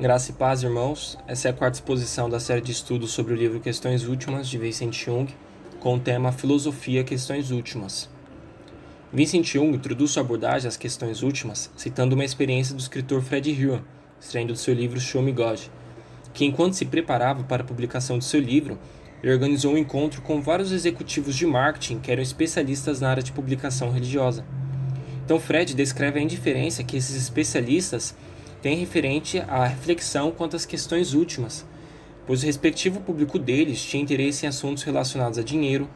Graça e paz, irmãos. Essa é a quarta exposição da série de estudos sobre o livro Questões Últimas, de Vincent Jung, com o tema Filosofia Questões Últimas. Vincent Jung introduz sua abordagem às questões últimas, citando uma experiência do escritor Fred Huon, extraindo do seu livro Show Me God, que enquanto se preparava para a publicação de seu livro, ele organizou um encontro com vários executivos de marketing que eram especialistas na área de publicação religiosa. Então Fred descreve a indiferença que esses especialistas tem referente à reflexão quanto às questões últimas, pois o respectivo público deles tinha interesse em assuntos relacionados a dinheiro,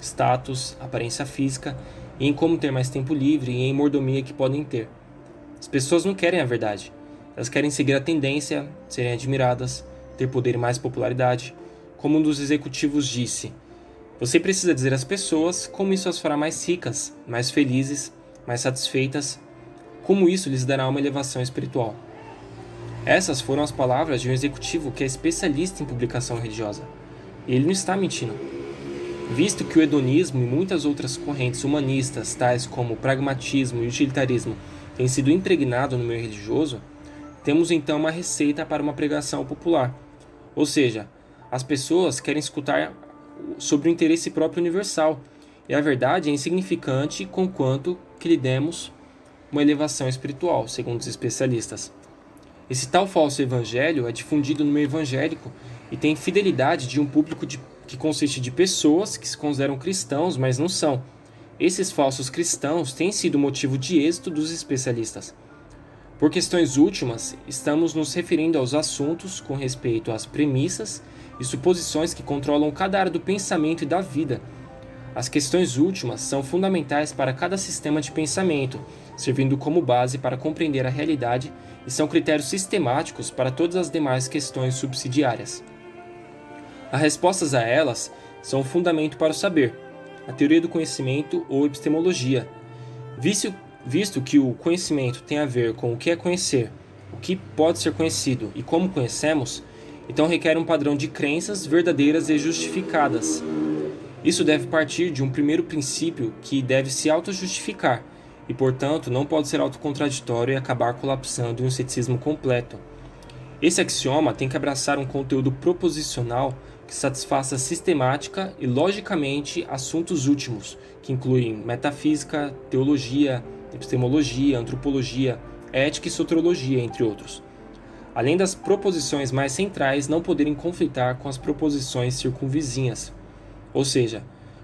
status, aparência física e em como ter mais tempo livre e em mordomia que podem ter. As pessoas não querem a verdade. Elas querem seguir a tendência, serem admiradas, ter poder e mais popularidade. Como um dos executivos disse: Você precisa dizer às pessoas como isso as fará mais ricas, mais felizes, mais satisfeitas, como isso lhes dará uma elevação espiritual. Essas foram as palavras de um executivo que é especialista em publicação religiosa. E ele não está mentindo. Visto que o hedonismo e muitas outras correntes humanistas, tais como o pragmatismo e o utilitarismo, têm sido impregnados no meio religioso, temos então uma receita para uma pregação popular. Ou seja, as pessoas querem escutar sobre o interesse próprio universal, e a verdade é insignificante conquanto que lhe demos uma elevação espiritual, segundo os especialistas. Esse tal falso evangelho é difundido no meio evangélico e tem fidelidade de um público de, que consiste de pessoas que se consideram cristãos, mas não são. Esses falsos cristãos têm sido motivo de êxito dos especialistas. Por questões últimas, estamos nos referindo aos assuntos com respeito às premissas e suposições que controlam cada área do pensamento e da vida. As questões últimas são fundamentais para cada sistema de pensamento, servindo como base para compreender a realidade e são critérios sistemáticos para todas as demais questões subsidiárias. As respostas a elas são o fundamento para o saber, a teoria do conhecimento ou epistemologia. Visto, visto que o conhecimento tem a ver com o que é conhecer, o que pode ser conhecido e como conhecemos, então requer um padrão de crenças verdadeiras e justificadas. Isso deve partir de um primeiro princípio que deve se auto-justificar e, portanto, não pode ser autocontraditório e acabar colapsando em um ceticismo completo. Esse axioma tem que abraçar um conteúdo proposicional que satisfaça sistemática e logicamente assuntos últimos, que incluem metafísica, teologia, epistemologia, antropologia, ética e soteriologia, entre outros. Além das proposições mais centrais não poderem conflitar com as proposições circunvizinhas. Ou seja,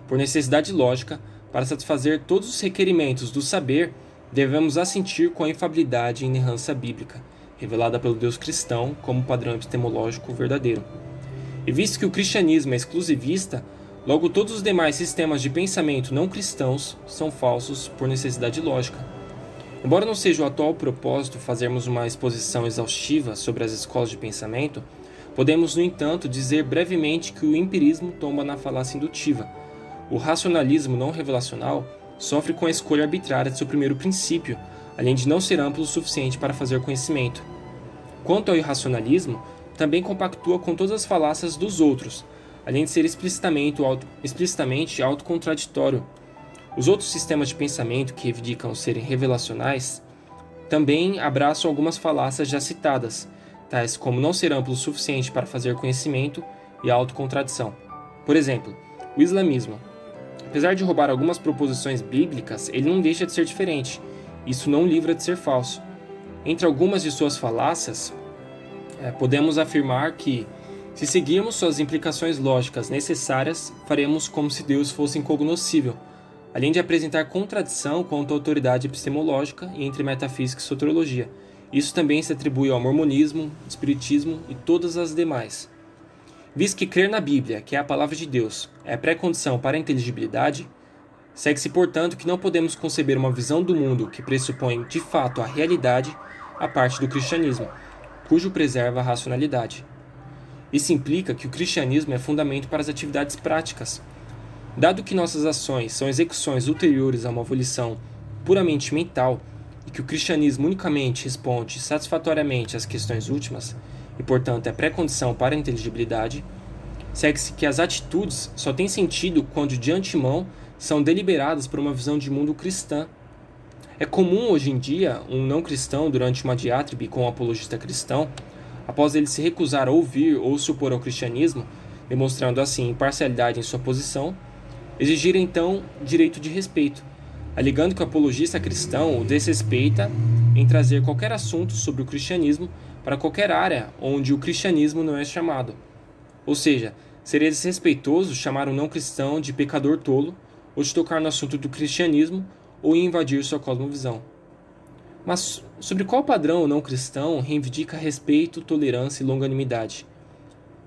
por necessidade lógica, para satisfazer todos os requerimentos do saber, devemos assentir com a infabilidade e inerrância bíblica, revelada pelo Deus cristão como padrão epistemológico verdadeiro. E visto que o cristianismo é exclusivista, logo todos os demais sistemas de pensamento não cristãos são falsos por necessidade lógica. Embora não seja o atual propósito fazermos uma exposição exaustiva sobre as escolas de pensamento, podemos, no entanto, dizer brevemente que o empirismo tomba na falácia indutiva o racionalismo não revelacional sofre com a escolha arbitrária de seu primeiro princípio, além de não ser amplo o suficiente para fazer conhecimento. Quanto ao irracionalismo, também compactua com todas as falácias dos outros, além de ser explicitamente, auto, explicitamente autocontraditório. Os outros sistemas de pensamento que reivindicam serem revelacionais também abraçam algumas falácias já citadas, tais como não ser amplo o suficiente para fazer conhecimento e autocontradição. Por exemplo, o islamismo, Apesar de roubar algumas proposições bíblicas, ele não deixa de ser diferente. Isso não livra de ser falso. Entre algumas de suas falácias, é, podemos afirmar que, se seguirmos suas implicações lógicas necessárias, faremos como se Deus fosse incognoscível, além de apresentar contradição quanto à autoridade epistemológica entre metafísica e soteriologia. Isso também se atribui ao mormonismo, espiritismo e todas as demais. Visto que crer na Bíblia, que é a palavra de Deus, é pré-condição para a inteligibilidade, segue-se, portanto, que não podemos conceber uma visão do mundo que pressupõe de fato a realidade a parte do cristianismo, cujo preserva a racionalidade. Isso implica que o cristianismo é fundamento para as atividades práticas. Dado que nossas ações são execuções ulteriores a uma volição puramente mental e que o cristianismo unicamente responde satisfatoriamente às questões últimas, e portanto é pré-condição para a inteligibilidade, segue-se que as atitudes só têm sentido quando de antemão são deliberadas por uma visão de mundo cristã. É comum hoje em dia um não cristão, durante uma diátribe com um apologista cristão, após ele se recusar a ouvir ou supor ao cristianismo, demonstrando assim imparcialidade em sua posição, exigir então direito de respeito, alegando que o apologista cristão o desrespeita em trazer qualquer assunto sobre o cristianismo para qualquer área onde o cristianismo não é chamado. Ou seja, seria desrespeitoso chamar um não cristão de pecador tolo, ou de tocar no assunto do cristianismo, ou invadir sua cosmovisão. Mas sobre qual padrão o não cristão reivindica respeito, tolerância e longanimidade?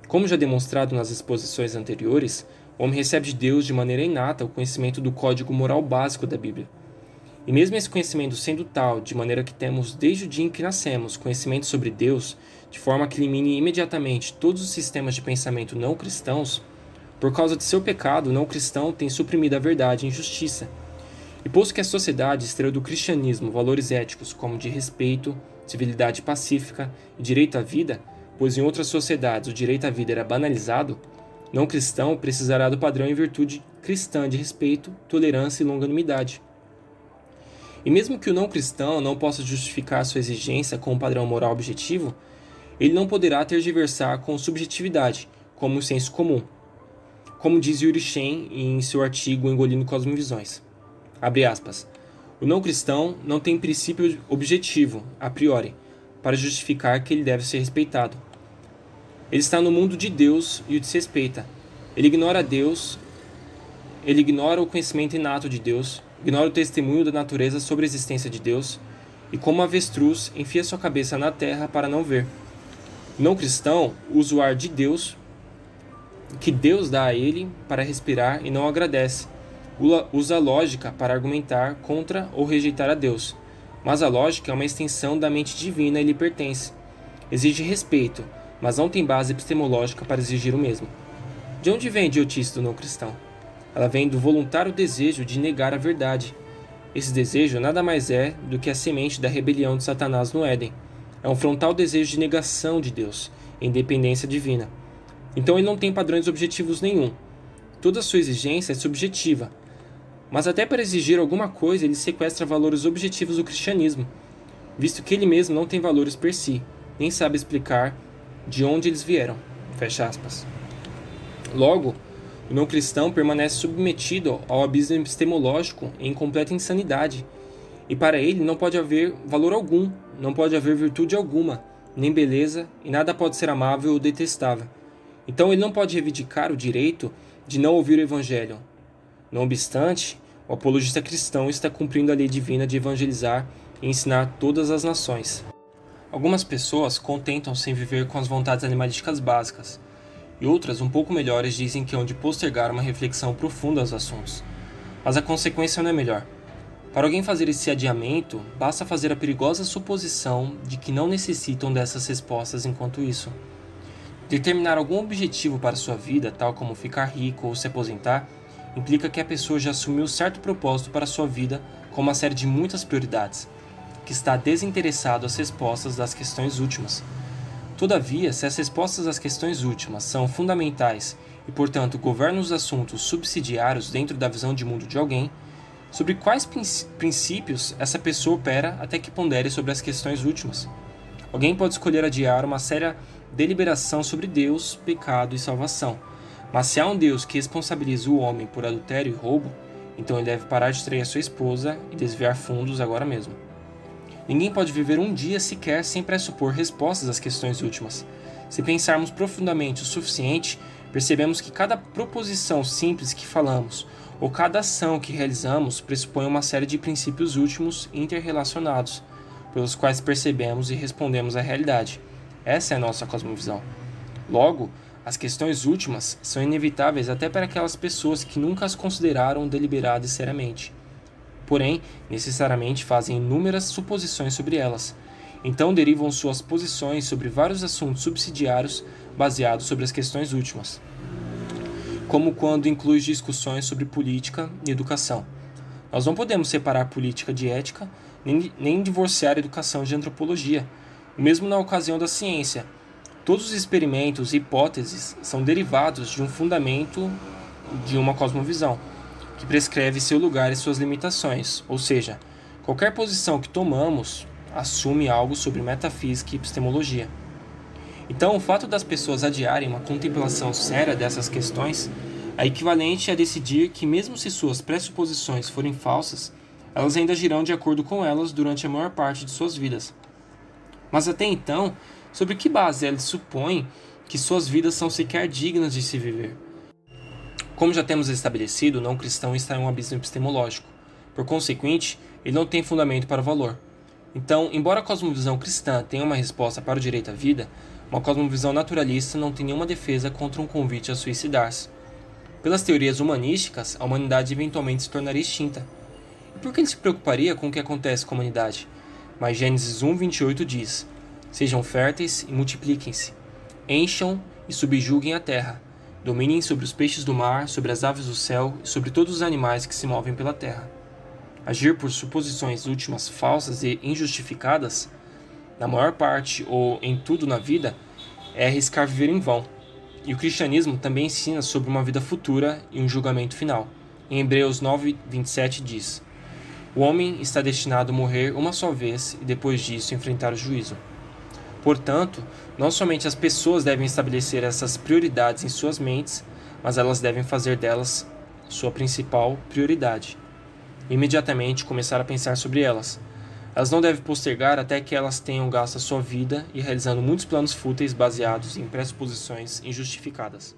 Como já demonstrado nas exposições anteriores, o homem recebe de Deus de maneira inata o conhecimento do código moral básico da Bíblia. E mesmo esse conhecimento sendo tal, de maneira que temos desde o dia em que nascemos conhecimento sobre Deus, de forma que elimine imediatamente todos os sistemas de pensamento não cristãos, por causa de seu pecado, o não cristão tem suprimido a verdade e injustiça. E posto que a sociedade extraiu do cristianismo valores éticos como de respeito, civilidade pacífica e direito à vida, pois em outras sociedades o direito à vida era banalizado, não cristão precisará do padrão em virtude cristã de respeito, tolerância e longanimidade. E mesmo que o não cristão não possa justificar sua exigência com um padrão moral objetivo, ele não poderá tergiversar com subjetividade, como o senso comum. Como diz Yuri Shen em seu artigo Engolindo Cosmovisões. Abre aspas. O não cristão não tem princípio objetivo, a priori, para justificar que ele deve ser respeitado. Ele está no mundo de Deus e o desrespeita. Ele ignora Deus, ele ignora o conhecimento inato de Deus, ignora o testemunho da natureza sobre a existência de Deus e, como avestruz, enfia sua cabeça na terra para não ver. Não cristão usa o ar de Deus, que Deus dá a ele para respirar e não agradece. Usa a lógica para argumentar contra ou rejeitar a Deus. Mas a lógica é uma extensão da mente divina e lhe pertence. Exige respeito, mas não tem base epistemológica para exigir o mesmo. De onde vem a idiotice do não cristão? Ela vem do voluntário desejo de negar a verdade. Esse desejo nada mais é do que a semente da rebelião de Satanás no Éden. É um frontal desejo de negação de Deus, independência divina. Então ele não tem padrões objetivos nenhum. Toda sua exigência é subjetiva. Mas até para exigir alguma coisa, ele sequestra valores objetivos do cristianismo, visto que ele mesmo não tem valores per si, nem sabe explicar de onde eles vieram. Fecha aspas. Logo, o não cristão permanece submetido ao abismo epistemológico em completa insanidade, e para ele não pode haver valor algum, não pode haver virtude alguma, nem beleza, e nada pode ser amável ou detestável. Então ele não pode reivindicar o direito de não ouvir o evangelho. Não obstante, o apologista cristão está cumprindo a lei divina de evangelizar e ensinar todas as nações. Algumas pessoas contentam-se em viver com as vontades animalísticas básicas, e outras, um pouco melhores, dizem que hão de postergar uma reflexão profunda aos assuntos. Mas a consequência não é melhor. Para alguém fazer esse adiamento, basta fazer a perigosa suposição de que não necessitam dessas respostas enquanto isso. Determinar algum objetivo para sua vida, tal como ficar rico ou se aposentar, implica que a pessoa já assumiu certo propósito para sua vida com uma série de muitas prioridades que está desinteressado às respostas das questões últimas. Todavia, se as respostas às questões últimas são fundamentais e, portanto, governam os assuntos subsidiários dentro da visão de mundo de alguém, sobre quais princípios essa pessoa opera até que pondere sobre as questões últimas? Alguém pode escolher adiar uma séria deliberação sobre Deus, pecado e salvação. Mas se há um Deus que responsabiliza o homem por adultério e roubo, então ele deve parar de trair a sua esposa e desviar fundos agora mesmo. Ninguém pode viver um dia sequer sem pressupor respostas às questões últimas. Se pensarmos profundamente o suficiente, percebemos que cada proposição simples que falamos ou cada ação que realizamos pressupõe uma série de princípios últimos interrelacionados, pelos quais percebemos e respondemos à realidade. Essa é a nossa cosmovisão. Logo, as questões últimas são inevitáveis até para aquelas pessoas que nunca as consideraram deliberada e seriamente porém, necessariamente fazem inúmeras suposições sobre elas. Então derivam suas posições sobre vários assuntos subsidiários baseados sobre as questões últimas, como quando inclui discussões sobre política e educação. Nós não podemos separar política de ética, nem, nem divorciar educação de antropologia, mesmo na ocasião da ciência. Todos os experimentos e hipóteses são derivados de um fundamento de uma cosmovisão, que prescreve seu lugar e suas limitações, ou seja, qualquer posição que tomamos assume algo sobre metafísica e epistemologia. Então, o fato das pessoas adiarem uma contemplação séria dessas questões é equivalente a decidir que, mesmo se suas pressuposições forem falsas, elas ainda agirão de acordo com elas durante a maior parte de suas vidas. Mas até então, sobre que base eles supõem que suas vidas são sequer dignas de se viver? Como já temos estabelecido, o não cristão está em um abismo epistemológico. Por consequente, ele não tem fundamento para o valor. Então, embora a cosmovisão cristã tenha uma resposta para o direito à vida, uma cosmovisão naturalista não tem nenhuma defesa contra um convite a suicidar-se. Pelas teorias humanísticas, a humanidade eventualmente se tornaria extinta. E por que ele se preocuparia com o que acontece com a humanidade? Mas Gênesis 1:28 diz: Sejam férteis e multipliquem-se, encham e subjuguem a terra, dominem sobre os peixes do mar, sobre as aves do céu e sobre todos os animais que se movem pela terra. Agir por suposições últimas falsas e injustificadas, na maior parte ou em tudo na vida, é arriscar viver em vão. E o cristianismo também ensina sobre uma vida futura e um julgamento final. Em Hebreus 9, 27 diz: O homem está destinado a morrer uma só vez e depois disso enfrentar o juízo. Portanto, não somente as pessoas devem estabelecer essas prioridades em suas mentes, mas elas devem fazer delas sua principal prioridade imediatamente começar a pensar sobre elas. Elas não devem postergar até que elas tenham gasto a sua vida e realizando muitos planos fúteis baseados em pressuposições injustificadas.